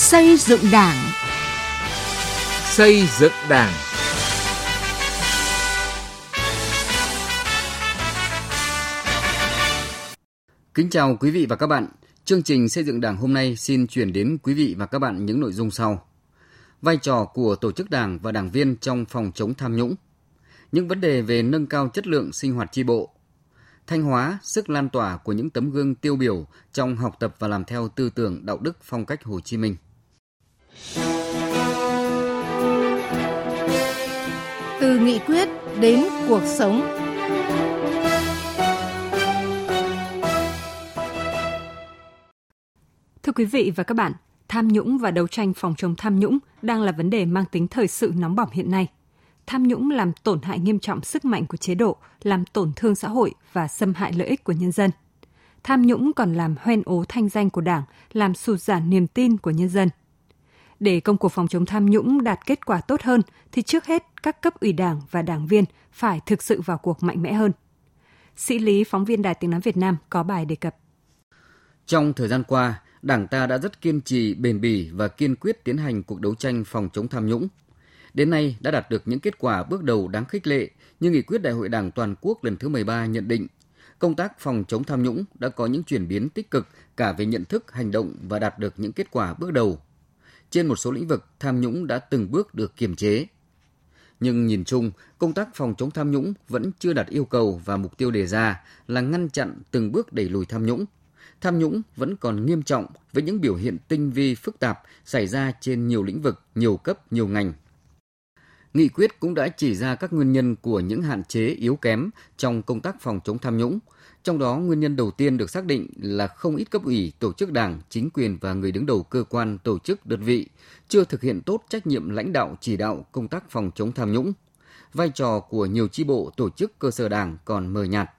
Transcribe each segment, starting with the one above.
Xây dựng Đảng. Xây dựng Đảng. Kính chào quý vị và các bạn. Chương trình xây dựng Đảng hôm nay xin chuyển đến quý vị và các bạn những nội dung sau. Vai trò của tổ chức Đảng và đảng viên trong phòng chống tham nhũng. Những vấn đề về nâng cao chất lượng sinh hoạt tri bộ. Thanh hóa, sức lan tỏa của những tấm gương tiêu biểu trong học tập và làm theo tư tưởng đạo đức phong cách Hồ Chí Minh. Từ nghị quyết đến cuộc sống. Thưa quý vị và các bạn, tham nhũng và đấu tranh phòng chống tham nhũng đang là vấn đề mang tính thời sự nóng bỏng hiện nay. Tham nhũng làm tổn hại nghiêm trọng sức mạnh của chế độ, làm tổn thương xã hội và xâm hại lợi ích của nhân dân. Tham nhũng còn làm hoen ố thanh danh của Đảng, làm sụt giảm niềm tin của nhân dân. Để công cuộc phòng chống tham nhũng đạt kết quả tốt hơn thì trước hết các cấp ủy Đảng và đảng viên phải thực sự vào cuộc mạnh mẽ hơn. Sĩ Lý, phóng viên Đài Tiếng Nói Việt Nam có bài đề cập. Trong thời gian qua, Đảng ta đã rất kiên trì, bền bỉ và kiên quyết tiến hành cuộc đấu tranh phòng chống tham nhũng. Đến nay đã đạt được những kết quả bước đầu đáng khích lệ như nghị quyết Đại hội Đảng toàn quốc lần thứ 13 nhận định công tác phòng chống tham nhũng đã có những chuyển biến tích cực cả về nhận thức, hành động và đạt được những kết quả bước đầu. Trên một số lĩnh vực, tham nhũng đã từng bước được kiềm chế. Nhưng nhìn chung, công tác phòng chống tham nhũng vẫn chưa đạt yêu cầu và mục tiêu đề ra là ngăn chặn từng bước đẩy lùi tham nhũng. Tham nhũng vẫn còn nghiêm trọng với những biểu hiện tinh vi phức tạp xảy ra trên nhiều lĩnh vực, nhiều cấp, nhiều ngành. Nghị quyết cũng đã chỉ ra các nguyên nhân của những hạn chế yếu kém trong công tác phòng chống tham nhũng. Trong đó, nguyên nhân đầu tiên được xác định là không ít cấp ủy, tổ chức đảng, chính quyền và người đứng đầu cơ quan, tổ chức, đơn vị chưa thực hiện tốt trách nhiệm lãnh đạo chỉ đạo công tác phòng chống tham nhũng. Vai trò của nhiều chi bộ, tổ chức cơ sở đảng còn mờ nhạt.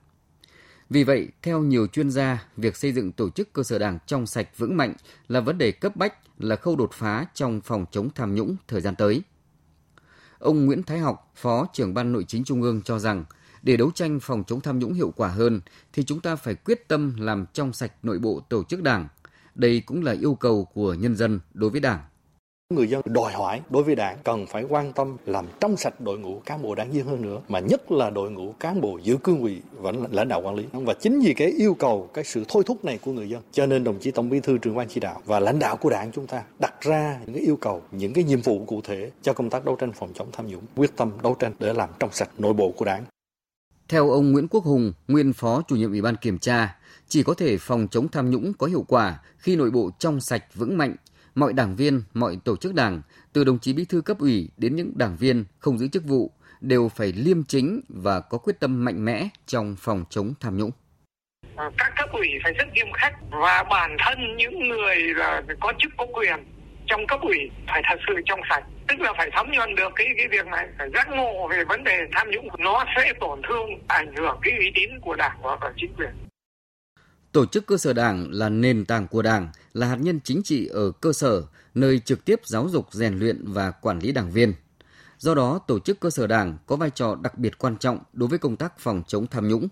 Vì vậy, theo nhiều chuyên gia, việc xây dựng tổ chức cơ sở đảng trong sạch vững mạnh là vấn đề cấp bách, là khâu đột phá trong phòng chống tham nhũng thời gian tới. Ông Nguyễn Thái Học, Phó trưởng Ban Nội chính Trung ương cho rằng, để đấu tranh phòng chống tham nhũng hiệu quả hơn thì chúng ta phải quyết tâm làm trong sạch nội bộ tổ chức đảng. Đây cũng là yêu cầu của nhân dân đối với đảng. Người dân đòi hỏi đối với đảng cần phải quan tâm làm trong sạch đội ngũ cán bộ đảng viên hơn nữa, mà nhất là đội ngũ cán bộ giữ cương vị và lãnh đạo quản lý. Và chính vì cái yêu cầu, cái sự thôi thúc này của người dân, cho nên đồng chí Tổng Bí thư Trường ban chỉ đạo và lãnh đạo của đảng chúng ta đặt ra những cái yêu cầu, những cái nhiệm vụ cụ thể cho công tác đấu tranh phòng chống tham nhũng, quyết tâm đấu tranh để làm trong sạch nội bộ của đảng. Theo ông Nguyễn Quốc Hùng, nguyên phó chủ nhiệm Ủy ban Kiểm tra, chỉ có thể phòng chống tham nhũng có hiệu quả khi nội bộ trong sạch vững mạnh, mọi đảng viên, mọi tổ chức đảng, từ đồng chí bí thư cấp ủy đến những đảng viên không giữ chức vụ đều phải liêm chính và có quyết tâm mạnh mẽ trong phòng chống tham nhũng. À, các cấp ủy phải rất nghiêm khắc và bản thân những người là có chức có quyền trong cấp ủy phải thật sự trong sạch. Tức là phải thấm nhuần được cái cái việc này phải giác ngộ về vấn đề tham nhũng. Nó sẽ tổn thương ảnh hưởng cái uy tín của đảng và chính quyền. Tổ chức cơ sở đảng là nền tảng của đảng, là hạt nhân chính trị ở cơ sở, nơi trực tiếp giáo dục, rèn luyện và quản lý đảng viên. Do đó, tổ chức cơ sở đảng có vai trò đặc biệt quan trọng đối với công tác phòng chống tham nhũng.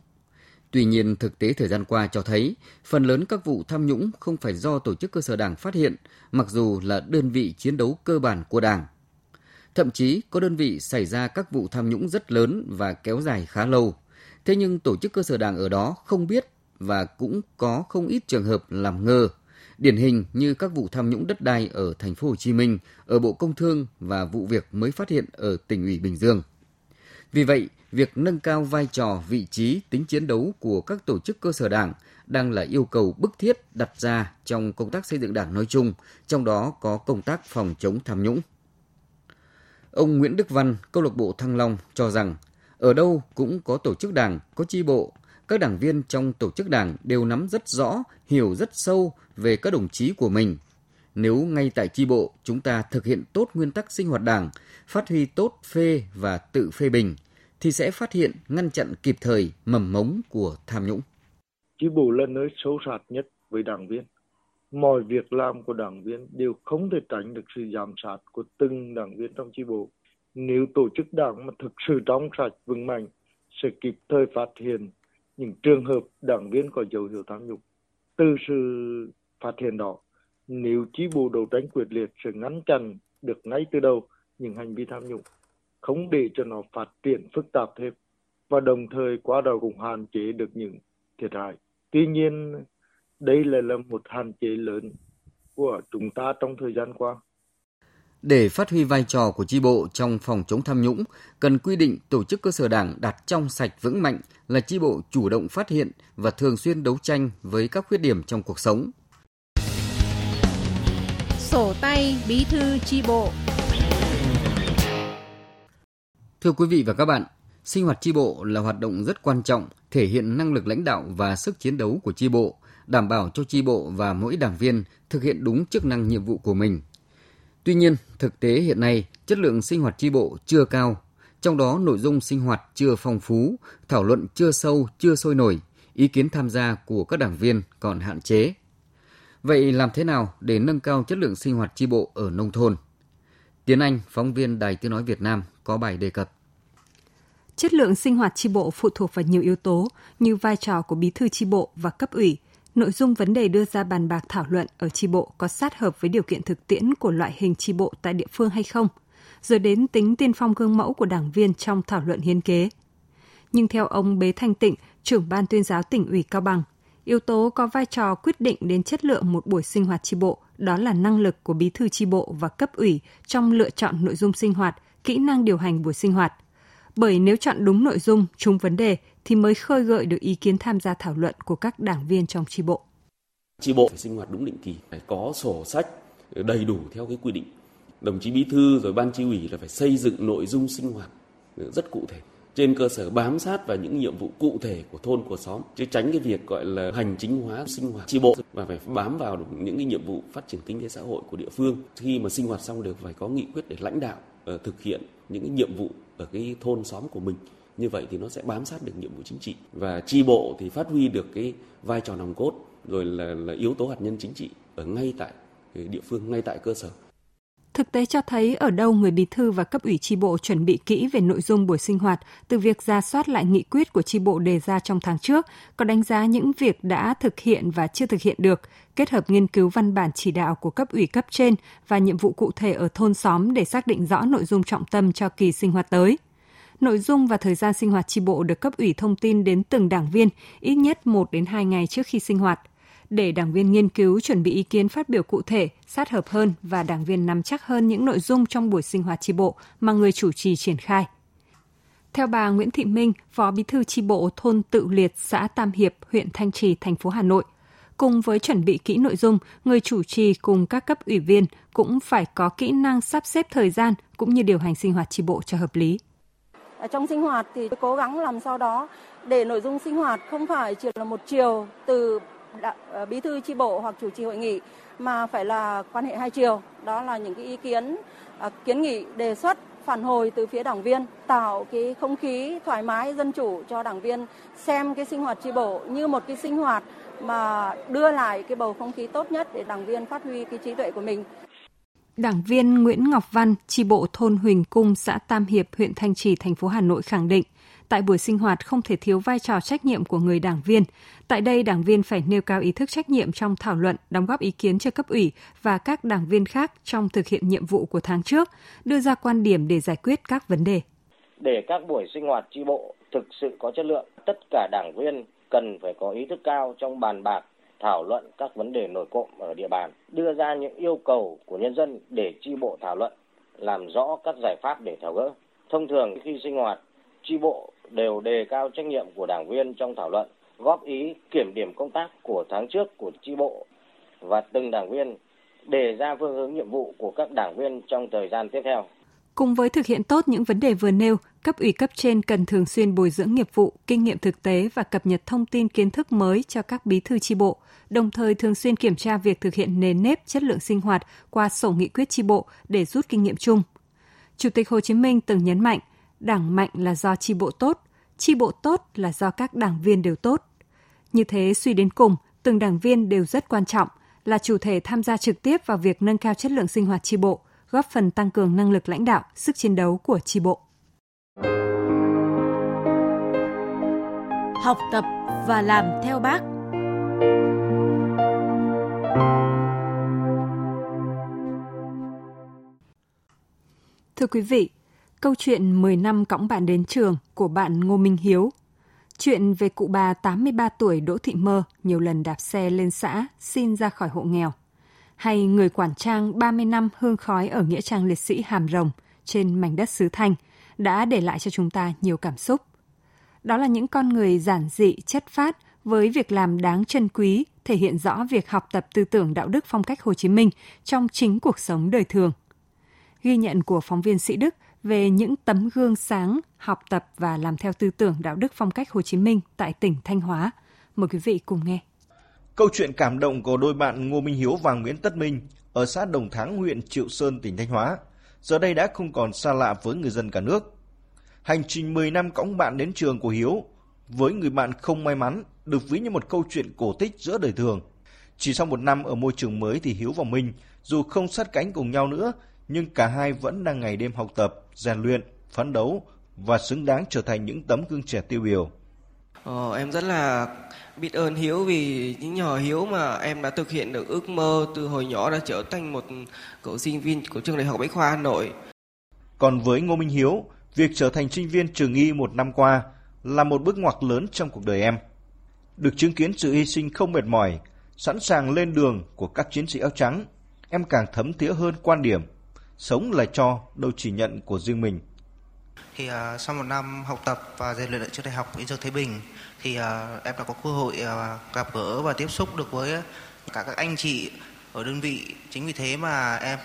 Tuy nhiên, thực tế thời gian qua cho thấy, phần lớn các vụ tham nhũng không phải do tổ chức cơ sở đảng phát hiện, mặc dù là đơn vị chiến đấu cơ bản của đảng. Thậm chí có đơn vị xảy ra các vụ tham nhũng rất lớn và kéo dài khá lâu. Thế nhưng tổ chức cơ sở đảng ở đó không biết và cũng có không ít trường hợp làm ngơ. Điển hình như các vụ tham nhũng đất đai ở thành phố Hồ Chí Minh, ở Bộ Công Thương và vụ việc mới phát hiện ở tỉnh ủy Bình Dương. Vì vậy, việc nâng cao vai trò, vị trí, tính chiến đấu của các tổ chức cơ sở đảng đang là yêu cầu bức thiết đặt ra trong công tác xây dựng đảng nói chung, trong đó có công tác phòng chống tham nhũng. Ông Nguyễn Đức Văn, câu lạc bộ Thăng Long cho rằng, ở đâu cũng có tổ chức đảng, có chi bộ, các đảng viên trong tổ chức đảng đều nắm rất rõ, hiểu rất sâu về các đồng chí của mình. Nếu ngay tại chi bộ chúng ta thực hiện tốt nguyên tắc sinh hoạt đảng, phát huy tốt phê và tự phê bình, thì sẽ phát hiện ngăn chặn kịp thời mầm mống của tham nhũng. Chi bộ là nơi sâu sát nhất với đảng viên. Mọi việc làm của đảng viên đều không thể tránh được sự giám sát của từng đảng viên trong chi bộ. Nếu tổ chức đảng mà thực sự trong sạch vững mạnh, sẽ kịp thời phát hiện những trường hợp đảng viên có dấu hiệu tham nhũng. Từ sự phát hiện đó Nếu chi bộ đấu tranh quyết liệt sẽ ngăn chặn được ngay từ đầu những hành vi tham nhũng, không để cho nó phát triển phức tạp thêm và đồng thời qua đó cũng hạn chế được những thiệt hại. Tuy nhiên, đây lại là một hạn chế lớn của chúng ta trong thời gian qua. Để phát huy vai trò của chi bộ trong phòng chống tham nhũng, cần quy định tổ chức cơ sở đảng đạt trong sạch vững mạnh là chi bộ chủ động phát hiện và thường xuyên đấu tranh với các khuyết điểm trong cuộc sống. Sổ tay bí thư chi bộ Thưa quý vị và các bạn, sinh hoạt chi bộ là hoạt động rất quan trọng, thể hiện năng lực lãnh đạo và sức chiến đấu của chi bộ, đảm bảo cho chi bộ và mỗi đảng viên thực hiện đúng chức năng nhiệm vụ của mình. Tuy nhiên, thực tế hiện nay, chất lượng sinh hoạt tri bộ chưa cao, trong đó nội dung sinh hoạt chưa phong phú, thảo luận chưa sâu, chưa sôi nổi, ý kiến tham gia của các đảng viên còn hạn chế. Vậy làm thế nào để nâng cao chất lượng sinh hoạt tri bộ ở nông thôn? Tiến Anh, phóng viên Đài Tiếng Nói Việt Nam có bài đề cập. Chất lượng sinh hoạt tri bộ phụ thuộc vào nhiều yếu tố như vai trò của bí thư tri bộ và cấp ủy, nội dung vấn đề đưa ra bàn bạc thảo luận ở tri bộ có sát hợp với điều kiện thực tiễn của loại hình tri bộ tại địa phương hay không, rồi đến tính tiên phong gương mẫu của đảng viên trong thảo luận hiến kế. Nhưng theo ông Bế Thanh Tịnh, trưởng ban tuyên giáo tỉnh ủy Cao Bằng, yếu tố có vai trò quyết định đến chất lượng một buổi sinh hoạt tri bộ đó là năng lực của bí thư tri bộ và cấp ủy trong lựa chọn nội dung sinh hoạt, kỹ năng điều hành buổi sinh hoạt. Bởi nếu chọn đúng nội dung, trúng vấn đề thì mới khơi gợi được ý kiến tham gia thảo luận của các đảng viên trong tri bộ. Tri bộ phải sinh hoạt đúng định kỳ, phải có sổ sách đầy đủ theo cái quy định. Đồng chí bí thư rồi ban tri ủy là phải xây dựng nội dung sinh hoạt rất cụ thể trên cơ sở bám sát vào những nhiệm vụ cụ thể của thôn của xóm chứ tránh cái việc gọi là hành chính hóa sinh hoạt tri bộ và phải bám vào những cái nhiệm vụ phát triển kinh tế xã hội của địa phương khi mà sinh hoạt xong được phải có nghị quyết để lãnh đạo ờ, thực hiện những cái nhiệm vụ ở cái thôn xóm của mình. Như vậy thì nó sẽ bám sát được nhiệm vụ chính trị. Và tri bộ thì phát huy được cái vai trò nòng cốt rồi là, là yếu tố hạt nhân chính trị ở ngay tại địa phương ngay tại cơ sở. Thực tế cho thấy ở đâu người bí thư và cấp ủy tri bộ chuẩn bị kỹ về nội dung buổi sinh hoạt, từ việc ra soát lại nghị quyết của tri bộ đề ra trong tháng trước, có đánh giá những việc đã thực hiện và chưa thực hiện được, kết hợp nghiên cứu văn bản chỉ đạo của cấp ủy cấp trên và nhiệm vụ cụ thể ở thôn xóm để xác định rõ nội dung trọng tâm cho kỳ sinh hoạt tới. Nội dung và thời gian sinh hoạt tri bộ được cấp ủy thông tin đến từng đảng viên ít nhất 1 đến 2 ngày trước khi sinh hoạt để đảng viên nghiên cứu chuẩn bị ý kiến phát biểu cụ thể, sát hợp hơn và đảng viên nắm chắc hơn những nội dung trong buổi sinh hoạt tri bộ mà người chủ trì triển khai. Theo bà Nguyễn Thị Minh, Phó Bí thư tri bộ thôn Tự Liệt, xã Tam Hiệp, huyện Thanh Trì, thành phố Hà Nội, cùng với chuẩn bị kỹ nội dung, người chủ trì cùng các cấp ủy viên cũng phải có kỹ năng sắp xếp thời gian cũng như điều hành sinh hoạt tri bộ cho hợp lý. Ở trong sinh hoạt thì cố gắng làm sao đó để nội dung sinh hoạt không phải chỉ là một chiều từ Ờ, bí thư chi bộ hoặc chủ trì hội nghị mà phải là quan hệ hai chiều đó là những cái ý kiến à, kiến nghị đề xuất phản hồi từ phía đảng viên tạo cái không khí thoải mái dân chủ cho đảng viên xem cái sinh hoạt tri bộ như một cái sinh hoạt mà đưa lại cái bầu không khí tốt nhất để đảng viên phát huy cái trí tuệ của mình. Đảng viên Nguyễn Ngọc Văn, tri bộ thôn Huỳnh Cung, xã Tam Hiệp, huyện Thanh Trì, thành phố Hà Nội khẳng định, tại buổi sinh hoạt không thể thiếu vai trò trách nhiệm của người đảng viên. Tại đây, đảng viên phải nêu cao ý thức trách nhiệm trong thảo luận, đóng góp ý kiến cho cấp ủy và các đảng viên khác trong thực hiện nhiệm vụ của tháng trước, đưa ra quan điểm để giải quyết các vấn đề. Để các buổi sinh hoạt tri bộ thực sự có chất lượng, tất cả đảng viên cần phải có ý thức cao trong bàn bạc, thảo luận các vấn đề nổi cộm ở địa bàn, đưa ra những yêu cầu của nhân dân để tri bộ thảo luận, làm rõ các giải pháp để tháo gỡ. Thông thường khi sinh hoạt, tri bộ đều đề cao trách nhiệm của đảng viên trong thảo luận, góp ý kiểm điểm công tác của tháng trước của chi bộ và từng đảng viên đề ra phương hướng nhiệm vụ của các đảng viên trong thời gian tiếp theo. Cùng với thực hiện tốt những vấn đề vừa nêu, cấp ủy cấp trên cần thường xuyên bồi dưỡng nghiệp vụ, kinh nghiệm thực tế và cập nhật thông tin kiến thức mới cho các bí thư chi bộ, đồng thời thường xuyên kiểm tra việc thực hiện nền nếp chất lượng sinh hoạt qua sổ nghị quyết chi bộ để rút kinh nghiệm chung. Chủ tịch Hồ Chí Minh từng nhấn mạnh, đảng mạnh là do chi bộ tốt, chi bộ tốt là do các đảng viên đều tốt. Như thế suy đến cùng, từng đảng viên đều rất quan trọng, là chủ thể tham gia trực tiếp vào việc nâng cao chất lượng sinh hoạt chi bộ, góp phần tăng cường năng lực lãnh đạo, sức chiến đấu của chi bộ. Học tập và làm theo bác Thưa quý vị, câu chuyện 10 năm cõng bạn đến trường của bạn Ngô Minh Hiếu. Chuyện về cụ bà 83 tuổi Đỗ Thị Mơ nhiều lần đạp xe lên xã xin ra khỏi hộ nghèo. Hay người quản trang 30 năm hương khói ở Nghĩa trang liệt sĩ Hàm Rồng trên mảnh đất xứ Thanh đã để lại cho chúng ta nhiều cảm xúc. Đó là những con người giản dị, chất phát với việc làm đáng trân quý, thể hiện rõ việc học tập tư tưởng đạo đức phong cách Hồ Chí Minh trong chính cuộc sống đời thường. Ghi nhận của phóng viên Sĩ Đức về những tấm gương sáng học tập và làm theo tư tưởng đạo đức phong cách Hồ Chí Minh tại tỉnh Thanh Hóa. Mời quý vị cùng nghe. Câu chuyện cảm động của đôi bạn Ngô Minh Hiếu và Nguyễn Tất Minh ở xã Đồng Thắng, huyện Triệu Sơn, tỉnh Thanh Hóa, giờ đây đã không còn xa lạ với người dân cả nước. Hành trình 10 năm cõng bạn đến trường của Hiếu với người bạn không may mắn được ví như một câu chuyện cổ tích giữa đời thường. Chỉ sau một năm ở môi trường mới thì Hiếu và Minh dù không sát cánh cùng nhau nữa nhưng cả hai vẫn đang ngày đêm học tập, rèn luyện, phấn đấu và xứng đáng trở thành những tấm gương trẻ tiêu biểu. Ờ, em rất là biết ơn Hiếu vì những nhờ Hiếu mà em đã thực hiện được ước mơ từ hồi nhỏ đã trở thành một cậu sinh viên của trường đại học Bách khoa Hà Nội. Còn với Ngô Minh Hiếu, việc trở thành sinh viên trường y một năm qua là một bước ngoặt lớn trong cuộc đời em. Được chứng kiến sự hy sinh không mệt mỏi, sẵn sàng lên đường của các chiến sĩ áo trắng, em càng thấm thía hơn quan điểm sống là cho, đâu chỉ nhận của riêng mình. Thì uh, sau một năm học tập và rèn luyện ở trường đại học Y Dược Thái Bình thì uh, em đã có cơ hội uh, gặp gỡ và tiếp xúc được với cả các anh chị ở đơn vị. Chính vì thế mà em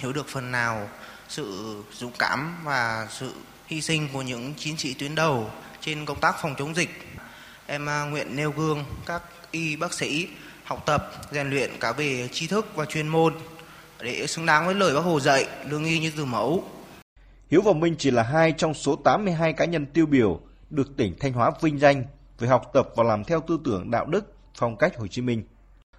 hiểu được phần nào sự dũng cảm và sự hy sinh của những chiến sĩ tuyến đầu trên công tác phòng chống dịch. Em uh, nguyện nêu gương các y bác sĩ học tập, rèn luyện cả về tri thức và chuyên môn để xứng đáng với lời bác Hồ dạy, lương y như từ mẫu. Hiếu và Minh chỉ là hai trong số 82 cá nhân tiêu biểu được tỉnh Thanh Hóa vinh danh về học tập và làm theo tư tưởng đạo đức, phong cách Hồ Chí Minh.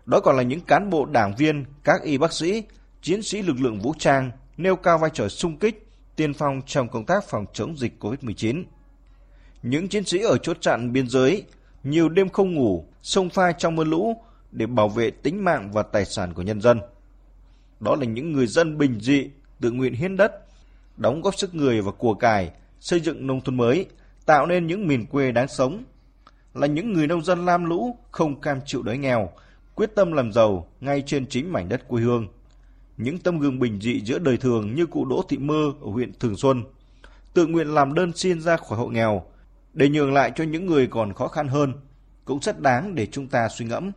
Đó còn là những cán bộ đảng viên, các y bác sĩ, chiến sĩ lực lượng vũ trang nêu cao vai trò sung kích, tiên phong trong công tác phòng chống dịch COVID-19. Những chiến sĩ ở chốt chặn biên giới nhiều đêm không ngủ, sông pha trong mưa lũ để bảo vệ tính mạng và tài sản của nhân dân đó là những người dân bình dị, tự nguyện hiến đất, đóng góp sức người và của cải, xây dựng nông thôn mới, tạo nên những miền quê đáng sống. Là những người nông dân lam lũ, không cam chịu đói nghèo, quyết tâm làm giàu ngay trên chính mảnh đất quê hương. Những tấm gương bình dị giữa đời thường như cụ Đỗ Thị Mơ ở huyện Thường Xuân, tự nguyện làm đơn xin ra khỏi hộ nghèo, để nhường lại cho những người còn khó khăn hơn, cũng rất đáng để chúng ta suy ngẫm.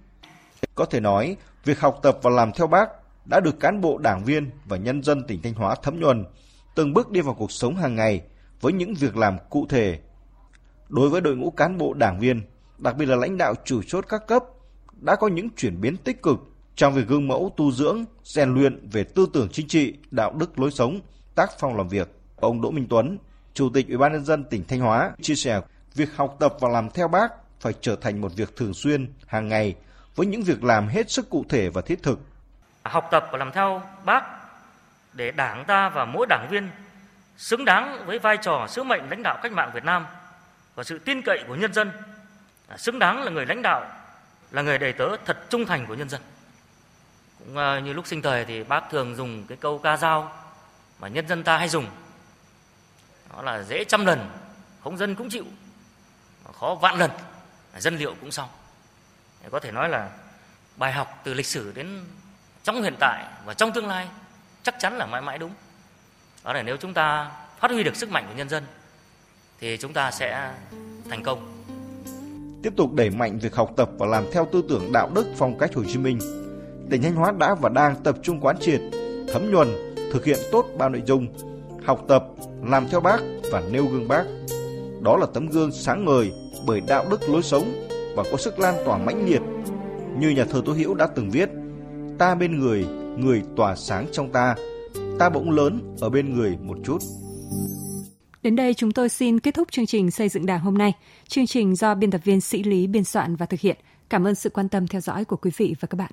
Có thể nói, việc học tập và làm theo bác đã được cán bộ đảng viên và nhân dân tỉnh Thanh Hóa thấm nhuần, từng bước đi vào cuộc sống hàng ngày với những việc làm cụ thể. Đối với đội ngũ cán bộ đảng viên, đặc biệt là lãnh đạo chủ chốt các cấp, đã có những chuyển biến tích cực trong việc gương mẫu tu dưỡng, rèn luyện về tư tưởng chính trị, đạo đức lối sống, tác phong làm việc. Ông Đỗ Minh Tuấn, Chủ tịch Ủy ban nhân dân tỉnh Thanh Hóa chia sẻ việc học tập và làm theo bác phải trở thành một việc thường xuyên, hàng ngày với những việc làm hết sức cụ thể và thiết thực À, học tập và làm theo bác để đảng ta và mỗi đảng viên xứng đáng với vai trò sứ mệnh lãnh đạo cách mạng Việt Nam và sự tin cậy của nhân dân, à, xứng đáng là người lãnh đạo, là người đầy tớ thật trung thành của nhân dân. Cũng à, như lúc sinh thời thì bác thường dùng cái câu ca dao mà nhân dân ta hay dùng. Đó là dễ trăm lần, không dân cũng chịu, khó vạn lần, dân liệu cũng xong. Có thể nói là bài học từ lịch sử đến trong hiện tại và trong tương lai, chắc chắn là mãi mãi đúng. Đó là nếu chúng ta phát huy được sức mạnh của nhân dân, thì chúng ta sẽ thành công. Tiếp tục đẩy mạnh việc học tập và làm theo tư tưởng đạo đức phong cách Hồ Chí Minh, tỉnh Thanh Hóa đã và đang tập trung quán triệt, thấm nhuần, thực hiện tốt ba nội dung học tập, làm theo bác và nêu gương bác. Đó là tấm gương sáng ngời bởi đạo đức lối sống và có sức lan tỏa mãnh liệt, như nhà thơ Tố Hữu đã từng viết ta bên người, người tỏa sáng trong ta, ta bỗng lớn ở bên người một chút. Đến đây chúng tôi xin kết thúc chương trình xây dựng đảng hôm nay. Chương trình do biên tập viên Sĩ Lý biên soạn và thực hiện. Cảm ơn sự quan tâm theo dõi của quý vị và các bạn.